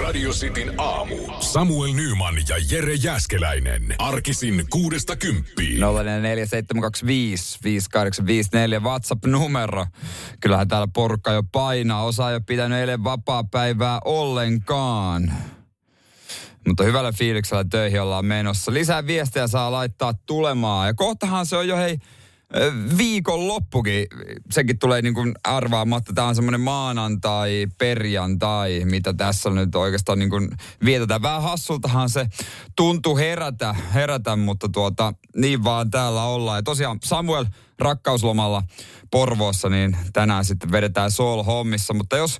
Radio Cityn aamu. Samuel Nyman ja Jere Jäskeläinen. Arkisin kuudesta kymppiin. 0447255854 WhatsApp-numero. Kyllähän täällä porukka jo painaa. Osa ei ole pitänyt eilen vapaa-päivää ollenkaan. Mutta hyvällä fiiliksellä töihin ollaan menossa. Lisää viestejä saa laittaa tulemaan. Ja kohtahan se on jo hei viikon loppukin, sekin tulee niin kuin arvaamatta. Tämä on semmoinen maanantai, perjantai, mitä tässä nyt oikeastaan niin kuin vietetään. Vähän hassultahan se tuntuu herätä, herätä, mutta tuota, niin vaan täällä ollaan. Ja tosiaan Samuel rakkauslomalla Porvoossa, niin tänään sitten vedetään Soul-hommissa. Mutta jos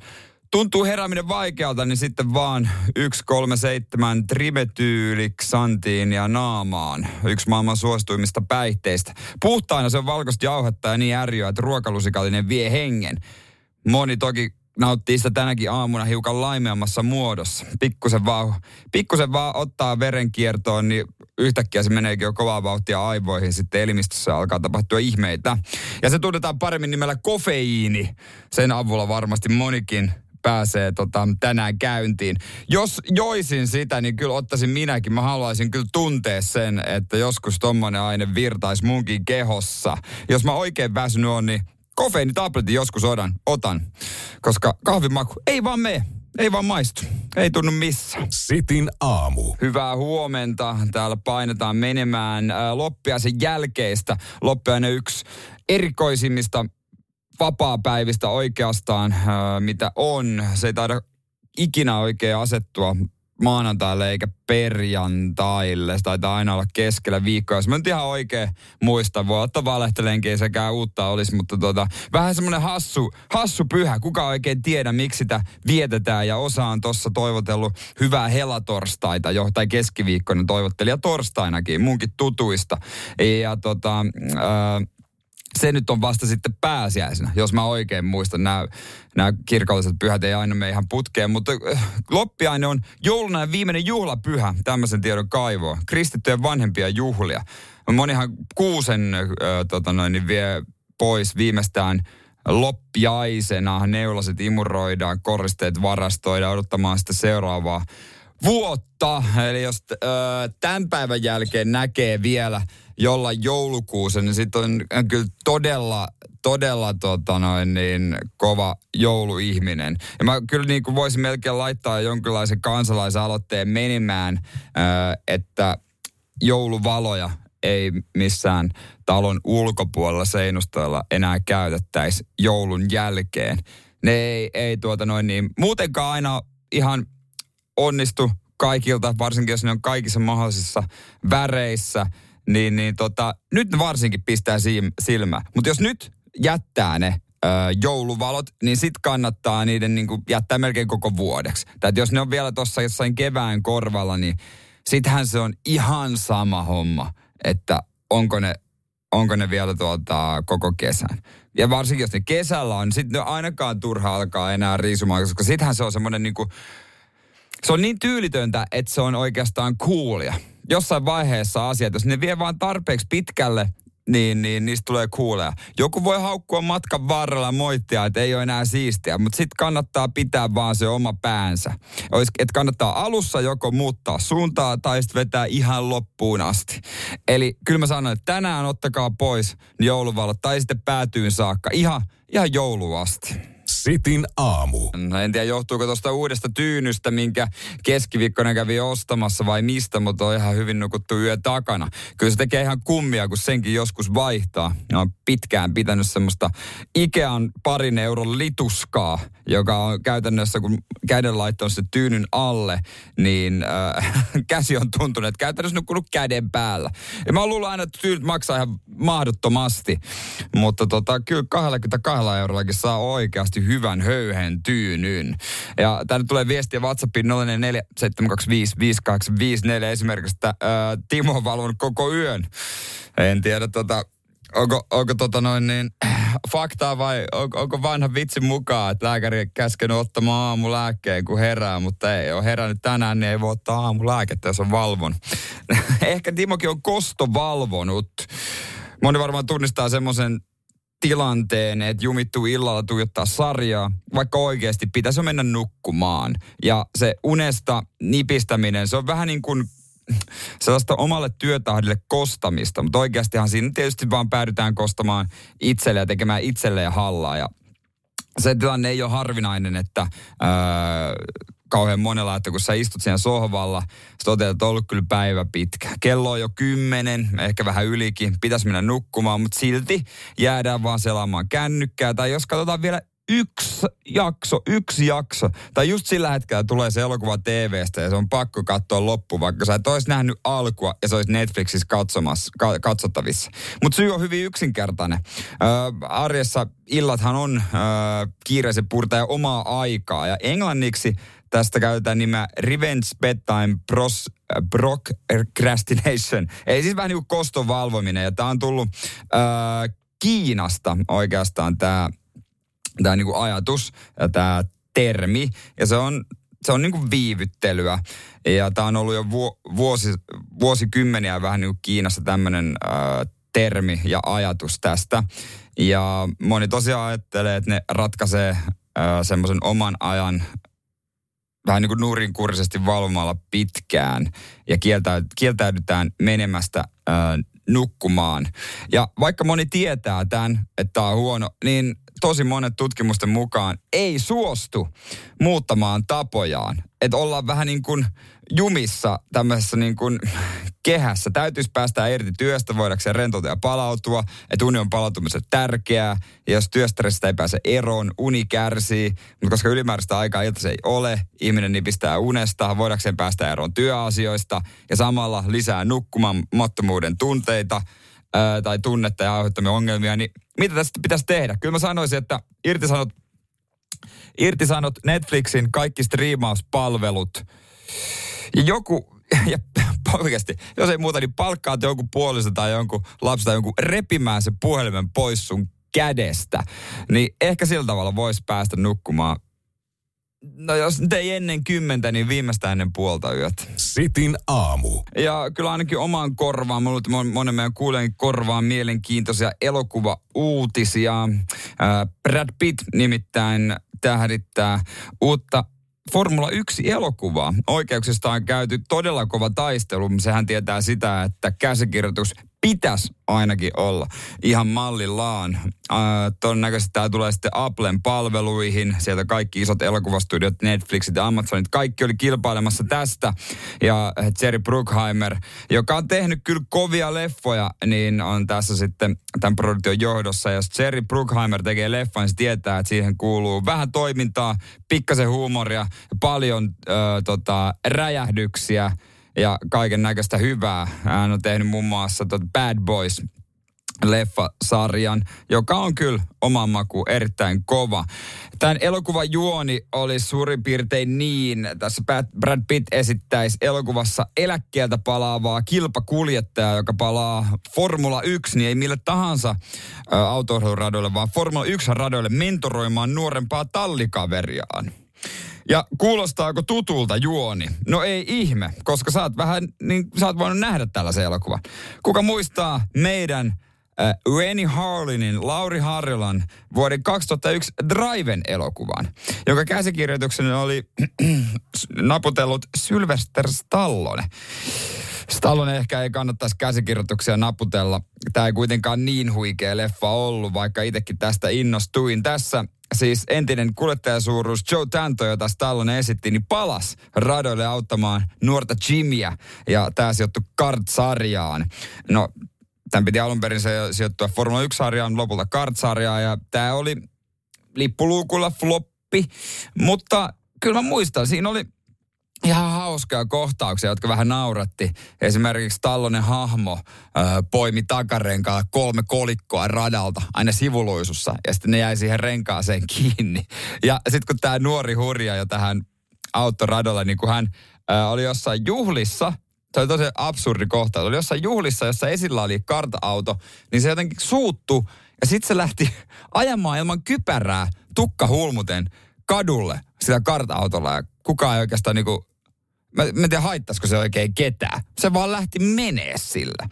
tuntuu herääminen vaikealta, niin sitten vaan 137 trimetyyliksantiin ja naamaan. Yksi maailman suosituimmista päihteistä. Puhtaina se on valkoista jauhetta ja niin ärjyä, että ruokalusikallinen vie hengen. Moni toki nauttii sitä tänäkin aamuna hiukan laimeammassa muodossa. Pikkusen vaan, pikkusen vaan ottaa verenkiertoon, niin yhtäkkiä se meneekin jo kovaa vauhtia aivoihin. Sitten elimistössä alkaa tapahtua ihmeitä. Ja se tunnetaan paremmin nimellä kofeiini. Sen avulla varmasti monikin pääsee tota, tänään käyntiin. Jos joisin sitä, niin kyllä ottaisin minäkin. Mä haluaisin kyllä tuntea sen, että joskus tommonen aine virtaisi munkin kehossa. Jos mä oikein väsynyt on, niin kofeiinitabletin joskus otan, otan. Koska kahvimaku ei vaan mene. Ei vaan maistu. Ei tunnu missä. Sitin aamu. Hyvää huomenta. Täällä painetaan menemään loppiaisen jälkeistä. Loppiainen yksi erikoisimmista vapaa-päivistä oikeastaan, mitä on. Se ei taida ikinä oikein asettua maanantaille eikä perjantaille. Se taitaa aina olla keskellä viikkoa. Jos mä nyt ihan oikein muista, voi ottaa valehtelenkin, sekä uutta olisi, mutta tota, vähän semmoinen hassu, hassu pyhä. Kuka oikein tiedä, miksi sitä vietetään. Ja osa on tuossa toivotellut hyvää helatorstaita jo, tai keskiviikkona toivotteli ja torstainakin, munkin tutuista. Ja tota, äh, se nyt on vasta sitten pääsiäisenä, jos mä oikein muistan. Nämä, nämä kirkolliset pyhät ei aina mene ihan putkeen, mutta äh, loppiaine on jouluna viimeinen juhlapyhä, tämmöisen tiedon kaivoa. Kristittyjen vanhempia juhlia. Monihan kuusen äh, tota noin, niin vie pois viimeistään loppiaisena. Neulaset imuroidaan, koristeet varastoidaan odottamaan sitä seuraavaa vuotta. Eli jos äh, tämän päivän jälkeen näkee vielä jolla joulukuussa, niin sitten on kyllä todella, todella tota noin, niin, kova jouluihminen. Ja mä kyllä niin kuin voisin melkein laittaa jonkinlaisen kansalaisaloitteen menemään, äh, että jouluvaloja ei missään talon ulkopuolella seinustoilla enää käytettäisi joulun jälkeen. Ne ei, ei tuota noin niin, muutenkaan aina ihan onnistu kaikilta, varsinkin jos ne on kaikissa mahdollisissa väreissä, niin, niin tota, nyt ne varsinkin pistää silmä. Mutta jos nyt jättää ne ö, jouluvalot, niin sit kannattaa niiden niin jättää melkein koko vuodeksi. Tai jos ne on vielä tuossa jossain kevään korvalla, niin sittenhän se on ihan sama homma, että onko ne, onko ne vielä tuota, koko kesän. Ja varsinkin jos ne kesällä on, niin sitten ainakaan turha alkaa enää riisumaan, koska sittenhän se on semmoinen niin se on niin tyylitöntä, että se on oikeastaan coolia. Jossain vaiheessa asiat, jos ne vie vaan tarpeeksi pitkälle, niin, niin niistä tulee kuuleja. Joku voi haukkua matkan varrella moittia, että ei ole enää siistiä, mutta sitten kannattaa pitää vaan se oma päänsä. Että kannattaa alussa joko muuttaa suuntaa tai sitten vetää ihan loppuun asti. Eli kyllä mä sanon, että tänään ottakaa pois jouluvalot tai sitten päätyyn saakka ihan, ihan jouluasti. Sitin aamu. No en tiedä, johtuuko tuosta uudesta tyynystä, minkä keskiviikkona kävi ostamassa vai mistä, mutta on ihan hyvin nukuttu yö takana. Kyllä se tekee ihan kummia, kun senkin joskus vaihtaa. Ja on pitkään pitänyt semmoista Ikean parin euron lituskaa, joka on käytännössä, kun käden laittoi se tyynyn alle, niin äh, käsi on tuntunut, että käytännössä nukkunut käden päällä. Ja mä luullut aina, että tyynyt maksaa ihan mahdottomasti. Mutta tota, kyllä 22 eurollakin saa oikeasti hyvän höyhen tyynyn. Ja tänne tulee viestiä WhatsAppiin 0447255854 esimerkiksi, että ää, Timo on koko yön. En tiedä tota, onko, onko tota noin niin, faktaa vai onko, onko vanha vitsi mukaan, että lääkäri käskenyt ottamaan aamulääkkeen, kun herää, mutta ei ole herännyt tänään, niin ei voi ottaa aamulääkettä, jos on valvon. Ehkä Timokin on kosto valvonut. Moni varmaan tunnistaa semmoisen tilanteen, että jumittuu illalla tuijottaa sarjaa, vaikka oikeasti pitäisi mennä nukkumaan. Ja se unesta nipistäminen, se on vähän niin kuin sellaista omalle työtahdille kostamista, mutta oikeastihan siinä tietysti vaan päädytään kostamaan itselle ja tekemään itselleen hallaa. Ja se tilanne ei ole harvinainen, että öö, kauhean monella, että kun sä istut siinä sohvalla, sä toteat, että on ollut kyllä päivä pitkä. Kello on jo kymmenen, ehkä vähän ylikin, pitäisi mennä nukkumaan, mutta silti jäädään vaan selaamaan kännykkää. Tai jos katsotaan vielä yksi jakso, yksi jakso. Tai just sillä hetkellä tulee se elokuva TVstä ja se on pakko katsoa loppu, vaikka sä et olisi nähnyt alkua ja se olisi Netflixissä katsomassa, ka, katsottavissa. Mutta syy on hyvin yksinkertainen. Ö, arjessa illathan on ö, kiireisen purtaja omaa aikaa ja englanniksi tästä käytetään nimeä Revenge Bedtime Pros, äh, Procrastination. Ei siis vähän niin kuin koston valvominen. Ja tämä on tullut äh, Kiinasta oikeastaan tämä tää niinku ajatus ja tämä termi. Ja se on, se on niinku viivyttelyä. Ja tämä on ollut jo vu, vuosi, vuosikymmeniä vähän niin kuin Kiinassa tämmöinen äh, termi ja ajatus tästä. Ja moni tosiaan ajattelee, että ne ratkaisee äh, semmoisen oman ajan vähän niin kuin nurinkurisesti valvomalla pitkään ja kieltäydytään menemästä äh, nukkumaan. Ja vaikka moni tietää tämän, että tämä on huono, niin tosi monet tutkimusten mukaan ei suostu muuttamaan tapojaan. Että ollaan vähän niin kuin jumissa tämmöisessä niin kuin kehässä. Täytyisi päästä irti työstä, voidakseen rentoutua ja palautua. Että uni on palautumisen tärkeää. Ja jos työstressistä ei pääse eroon, uni kärsii. Mutta koska ylimääräistä aikaa ilta se ei ole, ihminen nipistää unesta, voidakseen päästä eroon työasioista. Ja samalla lisää nukkumattomuuden tunteita ää, tai tunnetta ja aiheuttamia ongelmia. Niin mitä tästä pitäisi tehdä? Kyllä mä sanoisin, että irtisanot, irtisanot Netflixin kaikki striimauspalvelut. Ja joku, ja oikeasti, jos ei muuta, niin palkkaat jonkun puolista tai jonkun lapsi tai jonkun repimään se puhelimen pois sun kädestä. Niin ehkä sillä tavalla voisi päästä nukkumaan No jos nyt ei ennen kymmentä, niin viimeistään ennen puolta yöt. Sitin aamu. Ja kyllä ainakin omaan korvaan, mulla monen meidän kuulen korvaan mielenkiintoisia elokuva-uutisia. Brad Pitt nimittäin tähdittää uutta Formula 1-elokuvaa. Oikeuksista on käyty todella kova taistelu. Sehän tietää sitä, että käsikirjoitus pitäisi ainakin olla ihan mallillaan. Äh, todennäköisesti tämä tulee sitten Applen palveluihin. Sieltä kaikki isot elokuvastudiot, Netflixit ja Amazonit, kaikki oli kilpailemassa tästä. Ja Jerry Bruckheimer, joka on tehnyt kyllä kovia leffoja, niin on tässä sitten tämän produktion johdossa. Ja jos Jerry Bruckheimer tekee leffan, niin se tietää, että siihen kuuluu vähän toimintaa, pikkasen huumoria, paljon äh, tota, räjähdyksiä – ja kaiken näköistä hyvää. Hän on tehnyt muun muassa tot Bad Boys leffasarjan, joka on kyllä oman maku erittäin kova. Tämän elokuvan juoni oli suurin piirtein niin, tässä Brad Pitt esittäisi elokuvassa eläkkeeltä palaavaa kilpakuljettajaa, joka palaa Formula 1, niin ei millä tahansa autoiluradoille, vaan Formula 1 radoille mentoroimaan nuorempaa tallikaveriaan. Ja kuulostaako tutulta juoni? No ei ihme, koska sä oot vähän, niin sä oot voinut nähdä tällaisen elokuvan. Kuka muistaa meidän äh, Rennie Harlinin, Lauri Harjolan vuoden 2001 Driven-elokuvan, joka käsikirjoituksen oli naputellut Sylvester Stallone. Stallone ehkä ei kannattaisi käsikirjoituksia naputella. Tämä ei kuitenkaan niin huikea leffa ollut, vaikka itsekin tästä innostuin. Tässä siis entinen kuljettajasuuruus Joe Tanto, jota Stallone esitti, niin palas radoille auttamaan nuorta Jimmyä ja tämä sijoittui kart-sarjaan. No, tämän piti alun perin sijoittua Formula 1-sarjaan, lopulta kart-sarjaan ja tämä oli lippuluukulla floppi, mutta kyllä mä muistan, siinä oli ihan hauskaa kohtauksia, jotka vähän nauratti. Esimerkiksi Tallonen hahmo äh, poimi takarenkaa kolme kolikkoa radalta aina sivuluisussa ja sitten ne jäi siihen renkaaseen kiinni. Ja sitten kun tämä nuori hurja jo tähän autoradolle, niin kun hän äh, oli jossain juhlissa, se oli tosi absurdi kohta. Oli jossain juhlissa, jossa esillä oli karta-auto, niin se jotenkin suuttu ja sitten se lähti ajamaan ilman kypärää tukka hulmuten kadulle sitä karta-autolla ja kukaan ei oikeastaan niinku Mä, mä tiedä haittaisiko se oikein ketään. Se vaan lähti menee sillä.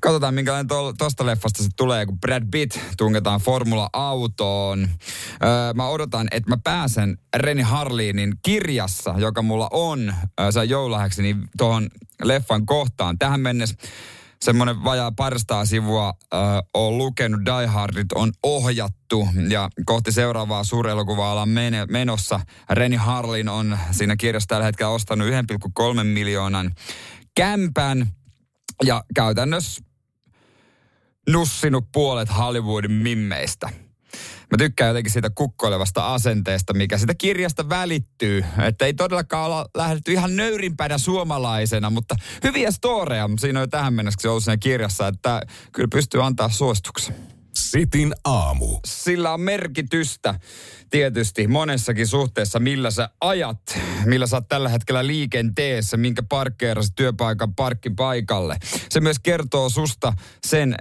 Katsotaan, minkälainen tuosta leffasta se tulee, kun Brad Pitt tungetaan Formula-autoon. Öö, mä odotan, että mä pääsen Reni Harlinin kirjassa, joka mulla on, öö, se joululahjaksi, niin tuohon leffan kohtaan. Tähän mennessä semmoinen vajaa parstaa sivua äh, on lukenut, Die Hardit on ohjattu ja kohti seuraavaa suurelokuvaa ollaan menossa. Reni Harlin on siinä kirjassa tällä hetkellä ostanut 1,3 miljoonan kämpän ja käytännössä nussinut puolet Hollywoodin mimmeistä. Mä tykkään jotenkin siitä kukkoilevasta asenteesta, mikä sitä kirjasta välittyy. Että ei todellakaan olla lähdetty ihan nöyrimpänä suomalaisena, mutta hyviä storeja siinä on jo tähän mennessä ollut siinä kirjassa, että kyllä pystyy antaa suostuksen. Sitin aamu. Sillä on merkitystä tietysti monessakin suhteessa, millä sä ajat, millä sä oot tällä hetkellä liikenteessä, minkä parkkeerasit työpaikan parkkipaikalle. Se myös kertoo susta sen,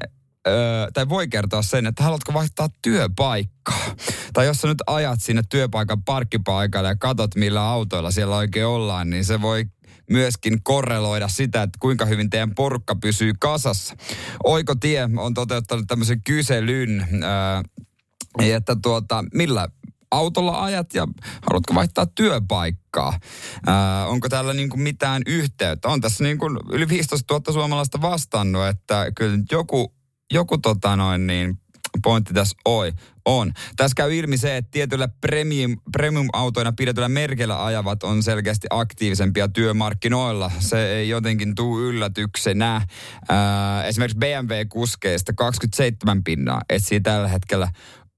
tai voi kertoa sen, että haluatko vaihtaa työpaikkaa. Tai jos sä nyt ajat sinne työpaikan parkkipaikalle ja katot, millä autoilla siellä oikein ollaan, niin se voi myöskin korreloida sitä, että kuinka hyvin teidän porukka pysyy kasassa. Oikotie on toteuttanut tämmöisen kyselyn, öö, että tuota, millä autolla ajat ja haluatko vaihtaa työpaikkaa? Ää, onko täällä niin kuin mitään yhteyttä? On tässä niin kuin yli 15 000 suomalaista vastannut, että kyllä joku joku tota noin niin, pointti tässä oi, on. Tässä käy ilmi se, että tietyillä premium, premium-autoina pidetyillä merkeillä ajavat on selkeästi aktiivisempia työmarkkinoilla. Se ei jotenkin tuu yllätyksenä. Ää, esimerkiksi BMW-kuskeista 27 pinnaa etsii tällä hetkellä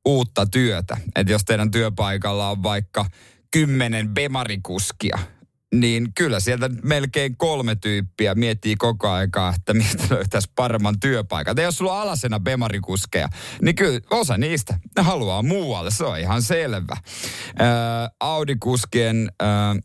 uutta työtä. Että jos teidän työpaikalla on vaikka kymmenen bemarikuskia, niin kyllä sieltä melkein kolme tyyppiä miettii koko aikaa, että mistä löytäisi paremman työpaikan. Ja jos sulla on alasena bemarikuskeja, niin kyllä osa niistä ne haluaa muualle, se on ihan selvä. Ää, Audi-kuskien ää,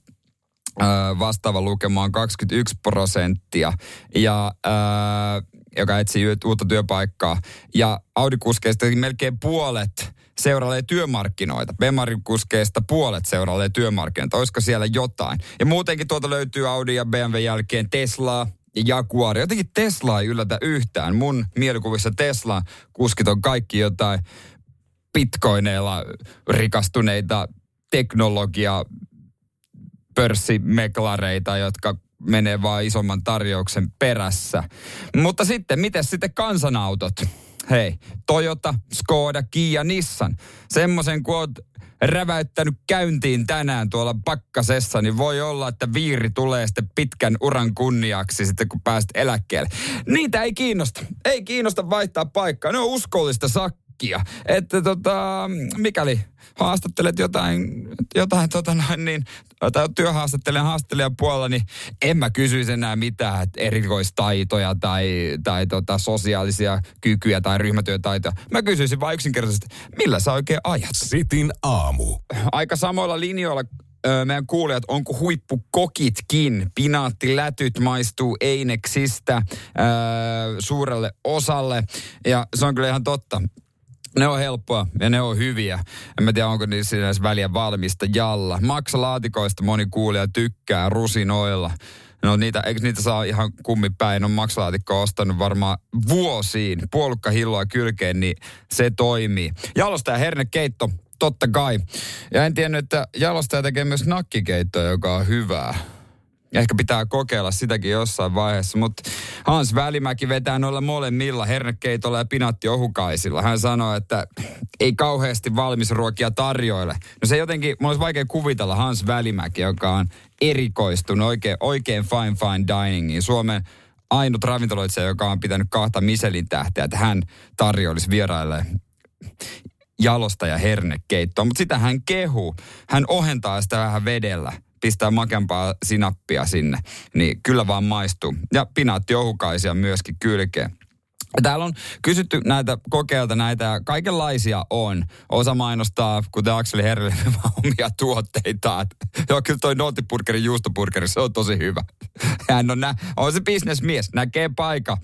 vastaava lukema on 21 prosenttia, ja, ää, joka etsii uutta työpaikkaa. Ja Audi-kuskeista melkein puolet seurailee työmarkkinoita. Bemarikuskeista puolet seurailee työmarkkinoita. Olisiko siellä jotain? Ja muutenkin tuolta löytyy Audi ja BMW jälkeen Teslaa, ja Jaguar. Jotenkin Tesla ei yllätä yhtään. Mun mielikuvissa Tesla kuskit on kaikki jotain bitcoineilla rikastuneita teknologia pörssimeklareita, jotka menee vaan isomman tarjouksen perässä. Mutta sitten, miten sitten kansanautot? Hei, Toyota, Skoda, Kia, Nissan. Semmoisen, kun oot räväyttänyt käyntiin tänään tuolla pakkasessa, niin voi olla, että viiri tulee sitten pitkän uran kunniaksi sitten, kun pääset eläkkeelle. Niitä ei kiinnosta. Ei kiinnosta vaihtaa paikkaa. Ne on uskollista sakkia. Että tota, mikäli haastattelet jotain, jotain tota noin, niin, tai työhaastattelijan haastattelijan puolella, niin en mä kysyisi enää mitään että erikoistaitoja tai, tai tota sosiaalisia kykyjä tai ryhmätyötaitoja. Mä kysyisin vain yksinkertaisesti, millä sä oikein ajat? Sitin aamu. Aika samoilla linjoilla meidän kuulijat, onko huippukokitkin? Pinaattilätyt maistuu Eineksistä äh, suurelle osalle. Ja se on kyllä ihan totta. Ne on helppoa ja ne on hyviä. En mä tiedä, onko niissä edes väliä valmista jalla. Maksalaatikoista moni kuulija tykkää rusinoilla. No niitä, eikö niitä saa ihan kummipäin? On maksalaatikko ostanut varmaan vuosiin. Puolukka hilloa kylkeen, niin se toimii. Jalostaja hernekeitto, totta kai. Ja en tiennyt, että jalostaja tekee myös nakkikeittoa, joka on hyvää. Ehkä pitää kokeilla sitäkin jossain vaiheessa, mutta Hans Välimäki vetää noilla molemmilla hernekeitolla ja pinatti ohukaisilla. Hän sanoi, että ei kauheasti valmis ruokia tarjoile. No se jotenkin, mulla olisi vaikea kuvitella Hans Välimäki, joka on erikoistunut oikein, oikein fine fine diningiin. Suomen ainut ravintoloitsija, joka on pitänyt kahta Michelin tähteä, että hän tarjoilisi vieraille jalosta ja hernekeittoa. Mutta sitä hän kehuu. Hän ohentaa sitä vähän vedellä pistää makempaa sinappia sinne, niin kyllä vaan maistuu. Ja pinaatti ohukaisia myöskin kylkeen. Täällä on kysytty näitä kokeilta, näitä kaikenlaisia on. Osa mainostaa, kuten Akseli Herrelle, omia tuotteita. Joo, kyllä toi Noottipurkerin juustopurkeri, se on tosi hyvä. Hän on, nä- on se bisnesmies, näkee paikka.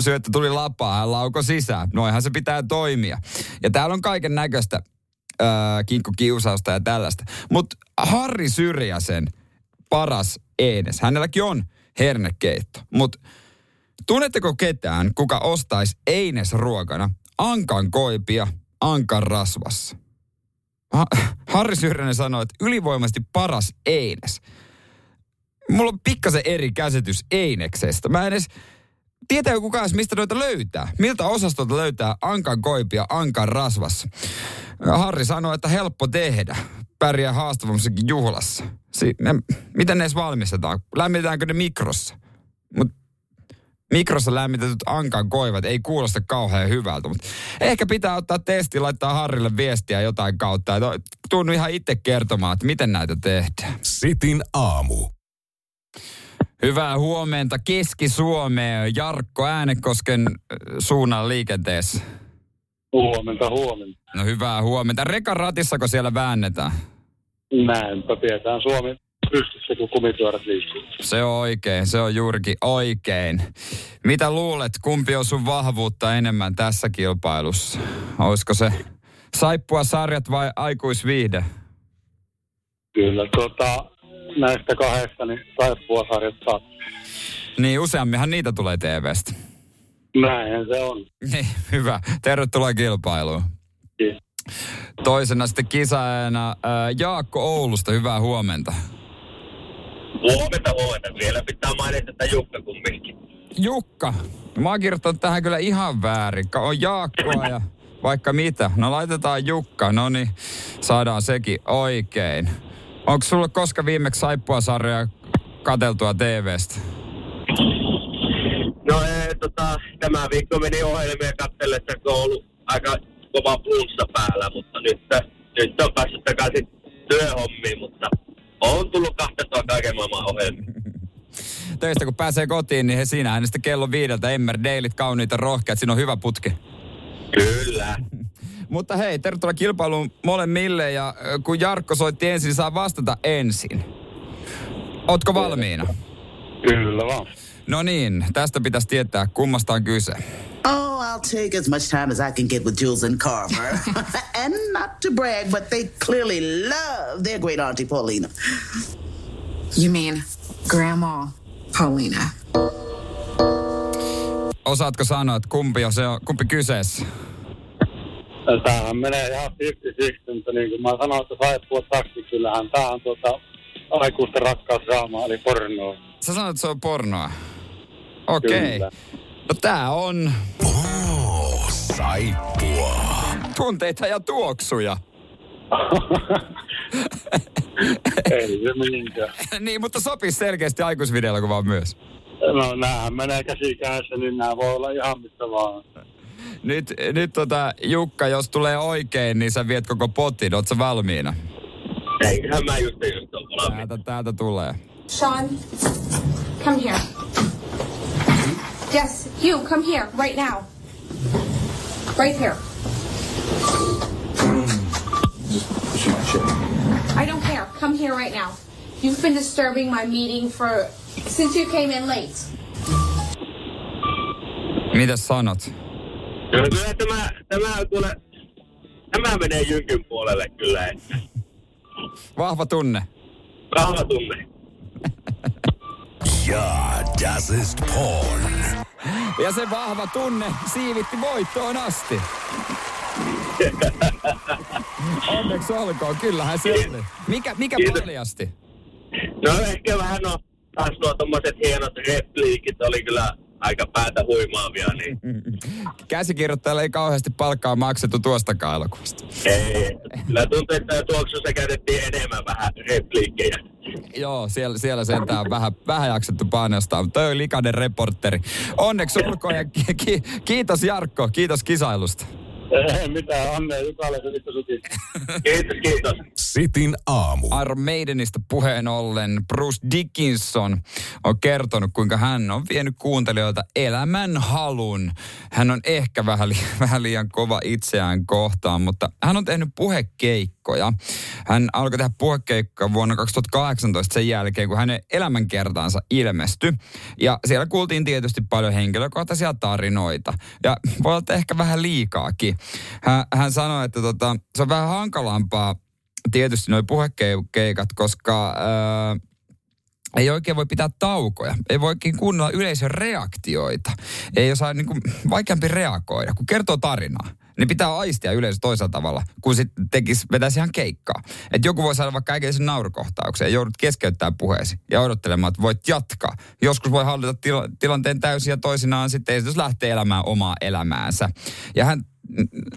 Syöttö tuli lapaa, hän lauko sisään. Noinhan se pitää toimia. Ja täällä on kaiken näköistä äh, kinkkukiusausta ja tällaista. Mutta Harri Syrjäsen paras Enes, hänelläkin on hernekeitto, mutta Tunnetteko ketään, kuka ostaisi Eines ruokana ankan koipia ankan rasvassa? Ha- Harri Syrjänen sanoi, että ylivoimasti paras Eines. Mulla on pikkasen eri käsitys Eineksestä. Mä en edes tietää kukaan mistä noita löytää. Miltä osastolta löytää ankan koipia ankan rasvassa. Harri sanoi, että helppo tehdä. Pärjää haastavammassakin juhlassa. Si- ne, miten ne edes valmistetaan? Lämmitetäänkö ne mikrossa? Mut mikrossa lämmitetyt ankan koivat ei kuulosta kauhean hyvältä, mutta ehkä pitää ottaa testi, laittaa Harrille viestiä jotain kautta. Tunnu ihan itse kertomaan, että miten näitä tehdään. Sitin aamu. Hyvää huomenta Keski-Suomeen. Jarkko Äänekosken äh, suunnan liikenteessä. Huomenta, huomenta. No hyvää huomenta. Rekan ratissako siellä väännetään? Näinpä pidetään Suomi pystyssä, kun kumipyörät liikkuu. Se on oikein, se on juurikin oikein. Mitä luulet, kumpi on sun vahvuutta enemmän tässä kilpailussa? Olisiko se saippua sarjat vai aikuisviihde? Kyllä, tota, näistä kahdesta, niin saippuasarjat saa. Niin useamminhan niitä tulee TVstä. Näinhän se on. Niin, hyvä. Tervetuloa kilpailuun. Kiitos. Toisena sitten kisaajana ää, Jaakko Oulusta, hyvää huomenta. Huomenta, huomenta. Vielä pitää mainita, että Jukka kumminkin. Jukka, mä oon kirjoittanut tähän kyllä ihan väärin. On Jaakkoa ja vaikka mitä. No laitetaan Jukka, no niin, saadaan sekin oikein. Onko sulla koska viimeksi saippua-sarjaa kateltua TVstä? No ee, tota, tämä viikko meni ohjelmia katsellessa, kun on ollut aika kova flunssa päällä, mutta nyt, nyt on päässyt takaisin työhommiin, mutta on tullut kahtettua kaiken maailman ohjelmia. Töistä kun pääsee kotiin, niin he siinä äänestä kello viideltä Emmer Dailit kauniita rohkeat. Siinä on hyvä putki. Kyllä. Mutta hei, tervetuloa kilpailuun molemmille ja kun Jarkko soitti ensin, niin saa vastata ensin. Ootko valmiina? Kyllä vaan. No niin, tästä pitäisi tietää, kummasta on kyse. Oh, I'll take as much time as I can get with Jules and Carver. and not to brag, but they clearly love their great auntie Paulina. You mean Grandma Paulina? Osaatko sanoa, että kumpi, on se on, kumpi kyseessä? Tämähän menee ihan 50 mutta niin kuin mä sanoin, että saippua taksi, kyllähän tää on tuota aikuisten rakkausdraama, eli pornoa. Sä sanoit, että se on pornoa. Okei. Okay. Kyllä. No tää on Oh, saippua. tunteita ja tuoksuja. Ei se mihinkään. niin, mutta sopii selkeästi aikuisvideolla kuvaan myös. No näähän menee käsi kädessä, niin nämä voi olla ihan mistä vaan. Nyt, nyt tota, Jukka, jos tulee oikein, niin sä viet koko potin. Oot sä valmiina? Eiköhän mä just just valmiin. Täältä, täältä tulee. Sean, come here. Yes, you, come here, right now. Right here. I don't care. Come here right now. You've been disturbing my meeting for since you came in late. Mitäs sanot? Kyllä, kyllä tämä, tämä, kuule, tämä menee Jynkyn puolelle kyllä. että Vahva tunne. Vahva tunne. Ja, das ist porn. Ja se vahva tunne siivitti voittoon asti. Onneksi olkoon, kyllähän se oli. Mikä, mikä Kiitos. paljasti? No ehkä vähän no, taas nuo tommoset hienot repliikit oli kyllä aika päätä huimaavia, niin Käsikirjoittajalle ei kauheasti palkkaa maksettu tuostakaan elokuvasta. ei. Kyllä tuntuu, että tuoksussa käytettiin enemmän vähän repliikkejä. Joo, siellä, siellä sentään on vähän, vähän jaksettu painostaa, mutta toi oli likainen reporteri. Onneksi olkoon ja ki- ki- kiitos Jarkko, kiitos kisailusta. Ei mitään, Anne Jukalle. Kiitos, kiitos. Sitin aamu. Iron Maidenista puheen ollen Bruce Dickinson on kertonut, kuinka hän on vienyt kuuntelijoilta elämän halun. Hän on ehkä vähän, li- vähän liian kova itseään kohtaan, mutta hän on tehnyt puhekeikkoja. Hän alkoi tehdä puhekeikkoja vuonna 2018 sen jälkeen, kun hänen elämänkertaansa ilmestyi. Ja siellä kuultiin tietysti paljon henkilökohtaisia tarinoita. Ja voi olla ehkä vähän liikaakin. Hän, hän sanoi, että tota, se on vähän hankalampaa tietysti nuo puhekeikat, koska ää, ei oikein voi pitää taukoja, ei voi oikein kuunnella yleisön reaktioita, ei osaa niin kuin, vaikeampi reagoida, kun kertoo tarinaa. Niin pitää aistia yleisö toisella tavalla, kun sitten tekisi, vetäisi ihan keikkaa. Että joku voi saada vaikka äkillisen naurukohtauksen ja joudut keskeyttämään puheesi ja odottelemaan, että voit jatkaa. Joskus voi hallita tila, tilanteen täysin ja toisinaan sitten esitys lähtee elämään omaa elämäänsä. Ja hän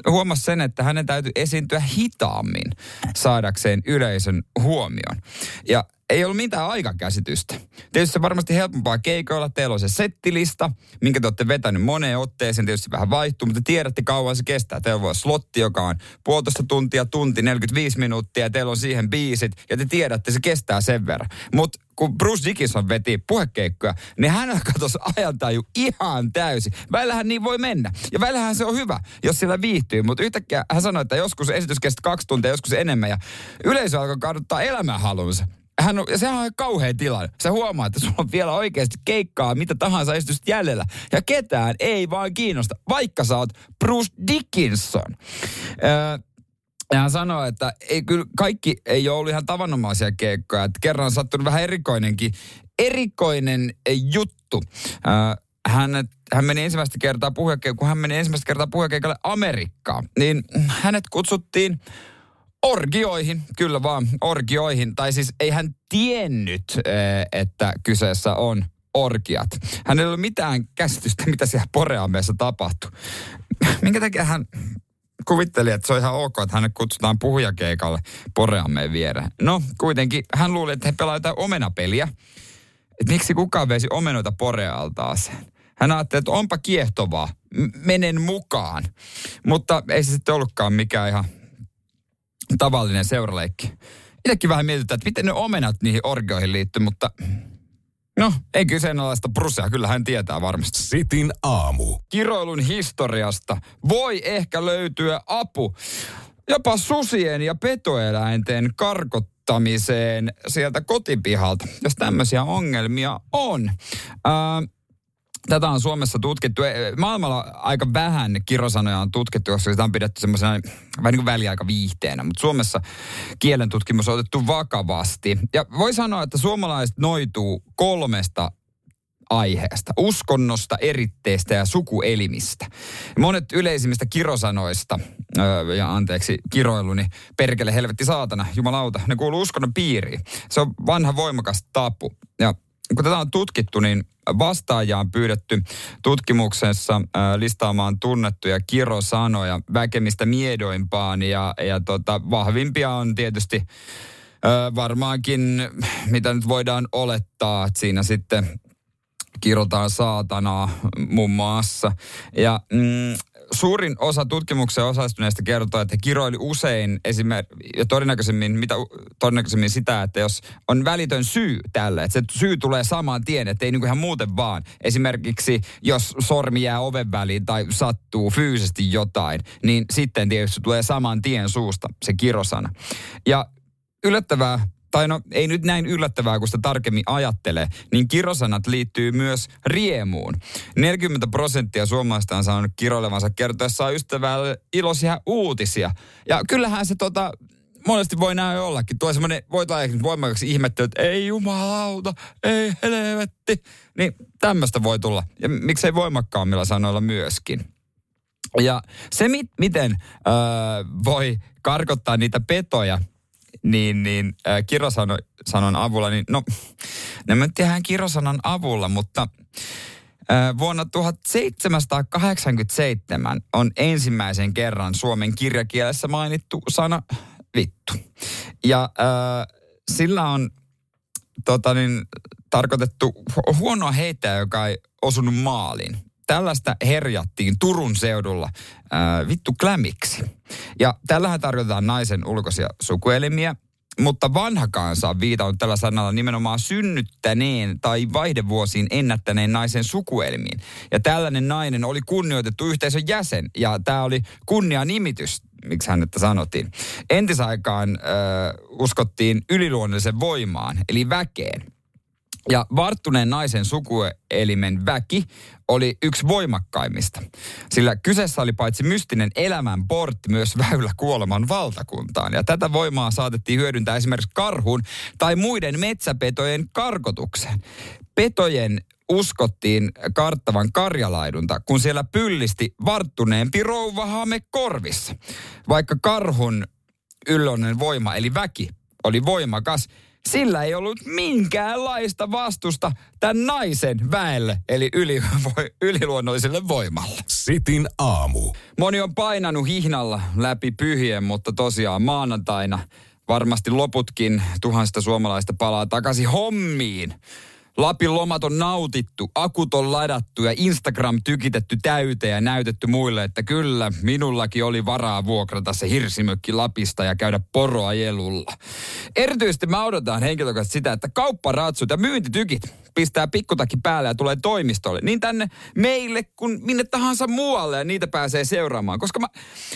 huomasi sen, että hänen täytyy esiintyä hitaammin saadakseen yleisön huomion. Ja ei ollut mitään aikakäsitystä. Tietysti se varmasti helpompaa keikoilla. Teillä on se settilista, minkä te olette vetänyt moneen otteeseen. Tietysti vähän vaihtuu, mutta tiedätte kauan se kestää. Teillä voi slotti, joka on puolitoista tuntia, tunti, 45 minuuttia. Ja teillä on siihen biisit. Ja te tiedätte, se kestää sen verran. Mutta kun Bruce Dickinson veti puhekeikkoja, niin hän katosi ajantaju ihan täysin. Välillähän niin voi mennä. Ja välillähän se on hyvä, jos siellä viihtyy. Mutta yhtäkkiä hän sanoi, että joskus esitys kesti kaksi tuntia, joskus enemmän. Ja yleisö alkoi kaduttaa elämänhalunsa hän on, sehän on kauhea tilanne. Sä huomaat, että sulla on vielä oikeasti keikkaa, mitä tahansa esitystä jäljellä. Ja ketään ei vaan kiinnosta, vaikka sä oot Bruce Dickinson. Öö, ja hän sanoi, että ei, kyllä kaikki ei ole ollut ihan tavanomaisia keikkoja. Että kerran on sattunut vähän erikoinenkin, erikoinen juttu. Hän, hän meni ensimmäistä kertaa puhekeikalle, kun hän meni ensimmäistä kertaa puhekeikalle Amerikkaan, niin hänet kutsuttiin Orgioihin, kyllä vaan, orgioihin. Tai siis ei hän tiennyt, eh, että kyseessä on orgiat. Hän ei ollut mitään käsitystä, mitä siellä Poreameessa tapahtui. Minkä takia hän kuvitteli, että se on ihan ok, että hänet kutsutaan puhujakeikalle Poreameen viereen. No, kuitenkin hän luuli, että he pelaavat jotain omenapeliä. Että miksi kukaan veisi omenoita Porealtaaseen. Hän ajatteli, että onpa kiehtovaa, menen mukaan. Mutta ei se sitten ollutkaan mikään ihan tavallinen seuraleikki. Itsekin vähän mietitään, että miten ne omenat niihin orgioihin liittyy, mutta no, ei kyseenalaista Brusea, kyllä hän tietää varmasti. Sitin aamu. Kiroilun historiasta voi ehkä löytyä apu jopa susien ja petoeläinten karkottamiseen sieltä kotipihalta, jos tämmöisiä ongelmia on. Ää, Tätä on Suomessa tutkittu. E, maailmalla aika vähän kirosanoja on tutkittu, koska sitä on pidetty semmoisena vähän niin kuin väliaika viihteenä. Mutta Suomessa kielen tutkimus on otettu vakavasti. Ja voi sanoa, että suomalaiset noituu kolmesta aiheesta. Uskonnosta, eritteestä ja sukuelimistä. Monet yleisimmistä kirosanoista, öö, ja anteeksi kiroiluni, perkele, helvetti, saatana, jumalauta, ne kuuluu uskonnon piiriin. Se on vanha voimakas tapu. Ja kun tätä on tutkittu, niin vastaajaa on pyydetty tutkimuksessa äh, listaamaan tunnettuja kirosanoja väkemistä miedoimpaan ja, ja tota, vahvimpia on tietysti äh, varmaankin, mitä nyt voidaan olettaa, että siinä sitten kirotaan saatanaa muun muassa. Ja mm, suurin osa tutkimuksen osallistuneista kertoo, että kiroili usein esimerkiksi, ja todennäköisemmin, mitä, todennäköisemmin sitä, että jos on välitön syy tälle, että se syy tulee samaan tien, että ei niin ihan muuten vaan. Esimerkiksi jos sormi jää oven väliin tai sattuu fyysisesti jotain, niin sitten tietysti tulee saman tien suusta se kirosana. Ja yllättävää tai no ei nyt näin yllättävää, kun sitä tarkemmin ajattelee, niin kirosanat liittyy myös riemuun. 40 prosenttia suomalaista on saanut kiroilevansa kertoessaan ystävälle iloisia uutisia. Ja kyllähän se tota, monesti voi näin ollakin. Tuo semmoinen, voi voimakaksi ihmettely, että ei jumalauta, ei helvetti. Niin tämmöistä voi tulla. Ja miksei voimakkaammilla sanoilla myöskin. Ja se, mit, miten öö, voi karkottaa niitä petoja – niin, niin äh, kirosanon avulla, niin no, ne me tehdään kirosanan avulla, mutta äh, vuonna 1787 on ensimmäisen kerran suomen kirjakielessä mainittu sana vittu. Ja äh, sillä on tota niin, tarkoitettu huonoa heittäjä, joka ei osunut maaliin tällaista herjattiin Turun seudulla äh, vittu klämiksi. Ja tällähän tarkoitetaan naisen ulkoisia sukuelimiä, mutta vanha kansa on viitannut tällä sanalla nimenomaan synnyttäneen tai vaihdevuosiin ennättäneen naisen sukuelmiin. Ja tällainen nainen oli kunnioitettu yhteisön jäsen ja tämä oli kunnia nimitys miksi hänettä sanottiin. Entisaikaan äh, uskottiin yliluonnollisen voimaan, eli väkeen. Ja varttuneen naisen sukuelimen väki oli yksi voimakkaimmista. Sillä kyseessä oli paitsi mystinen elämän portti, myös väylä kuoleman valtakuntaan. Ja tätä voimaa saatettiin hyödyntää esimerkiksi karhun tai muiden metsäpetojen karkotukseen. Petojen uskottiin karttavan karjalaidunta, kun siellä pyllisti varttuneempi rouva hame korvissa. Vaikka karhun yllonen voima, eli väki, oli voimakas, sillä ei ollut minkäänlaista vastusta tämän naisen väelle, eli yli, yliluonnolliselle voimalle. Sitin aamu. Moni on painanut hihnalla läpi pyhien, mutta tosiaan maanantaina varmasti loputkin tuhansista suomalaista palaa takaisin hommiin. Lapin lomat on nautittu, akut on ladattu ja Instagram tykitetty täyteen ja näytetty muille, että kyllä, minullakin oli varaa vuokrata se hirsimökki Lapista ja käydä poroa jelulla. Erityisesti mä odotan henkilökohtaisesti sitä, että kaupparatsut ja myyntitykit pistää pikkutakki päälle ja tulee toimistolle. Niin tänne meille kuin minne tahansa muualle ja niitä pääsee seuraamaan. Koska mä,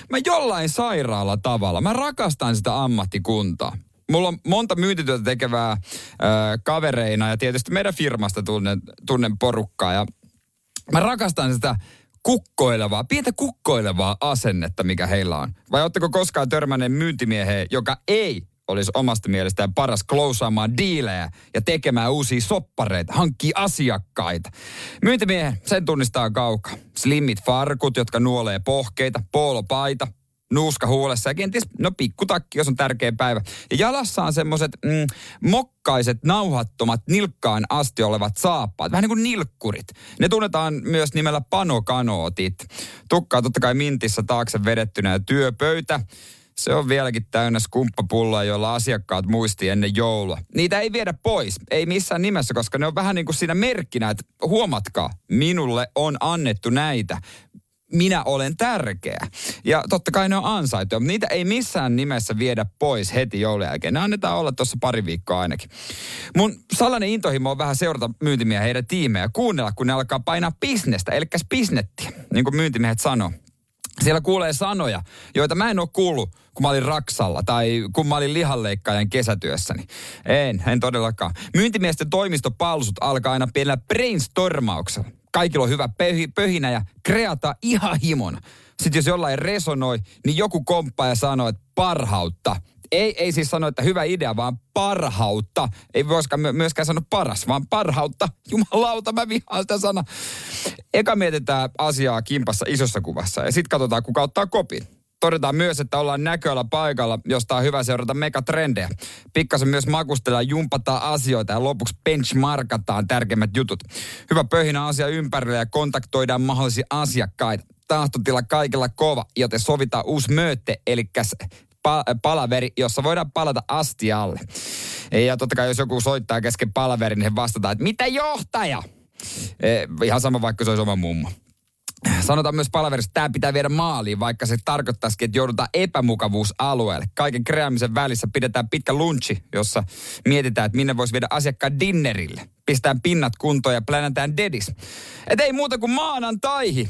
mä jollain sairaalla tavalla, mä rakastan sitä ammattikuntaa mulla on monta myyntityötä tekevää ö, kavereina ja tietysti meidän firmasta tunnen, tunnen porukkaa. Ja mä rakastan sitä kukkoilevaa, pientä kukkoilevaa asennetta, mikä heillä on. Vai oletteko koskaan törmänneet myyntimieheen, joka ei olisi omasta mielestään paras klousaamaan diilejä ja tekemään uusia soppareita, hankkii asiakkaita. Myyntimiehen, sen tunnistaa kaukaa. Slimmit farkut, jotka nuolee pohkeita, poolopaita, nuuska huulessa ja kenties, no pikkutakki, jos on tärkeä päivä. Ja jalassa on semmoiset mm, mokkaiset, nauhattomat, nilkkaan asti olevat saappaat, vähän niin kuin nilkkurit. Ne tunnetaan myös nimellä panokanootit. Tukkaa totta kai mintissä taakse vedettynä ja työpöytä. Se on vieläkin täynnä skumppapulloa, joilla asiakkaat muisti ennen joulua. Niitä ei viedä pois, ei missään nimessä, koska ne on vähän niin kuin siinä merkkinä, että huomatkaa, minulle on annettu näitä minä olen tärkeä. Ja totta kai ne on ansaittuja, mutta niitä ei missään nimessä viedä pois heti joulun jälkeen. Ne annetaan olla tuossa pari viikkoa ainakin. Mun salainen intohimo on vähän seurata myyntimiä heidän tiimejä, kuunnella, kun ne alkaa painaa bisnestä, eli bisnettiä, niin kuin myyntimiehet sanoo. Siellä kuulee sanoja, joita mä en ole kuullut, kun mä olin Raksalla tai kun mä olin lihanleikkaajan kesätyössäni. En, en todellakaan. Myyntimiesten toimistopalsut alkaa aina pienellä brainstormauksella kaikilla on hyvä pöhinä ja kreata ihan himona. Sitten jos jollain resonoi, niin joku komppaa ja sanoo, että parhautta. Ei, ei siis sano, että hyvä idea, vaan parhautta. Ei voisikaan myöskään sanoa paras, vaan parhautta. Jumalauta, mä vihaan sitä sana. Eka mietitään asiaa kimpassa isossa kuvassa ja sitten katsotaan, kuka ottaa kopin todetaan myös, että ollaan näköllä paikalla, josta on hyvä seurata megatrendejä. Pikkasen myös makustellaan, jumpataan asioita ja lopuksi benchmarkataan tärkeimmät jutut. Hyvä pöhinä asia ympärillä ja kontaktoidaan mahdollisia asiakkaita. Tahtotila kaikilla kova, joten sovitaan uusi möötte, eli palaveri, jossa voidaan palata astialle. Ja totta kai jos joku soittaa kesken palaverin, niin he vastataan, että mitä johtaja? Eh, ihan sama vaikka se olisi oma mummo sanotaan myös palaverissa, että tämä pitää viedä maaliin, vaikka se tarkoittaisikin, että joudutaan epämukavuusalueelle. Kaiken kreaamisen välissä pidetään pitkä lunchi, jossa mietitään, että minne voisi viedä asiakkaan dinnerille. Pistetään pinnat kuntoon ja plänätään dedis. Et ei muuta kuin maanantaihi.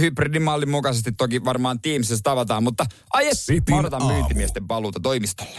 Hybridimallin mukaisesti toki varmaan Teamsissa tavataan, mutta ai et, mä odotan myyntimiesten paluuta toimistolle.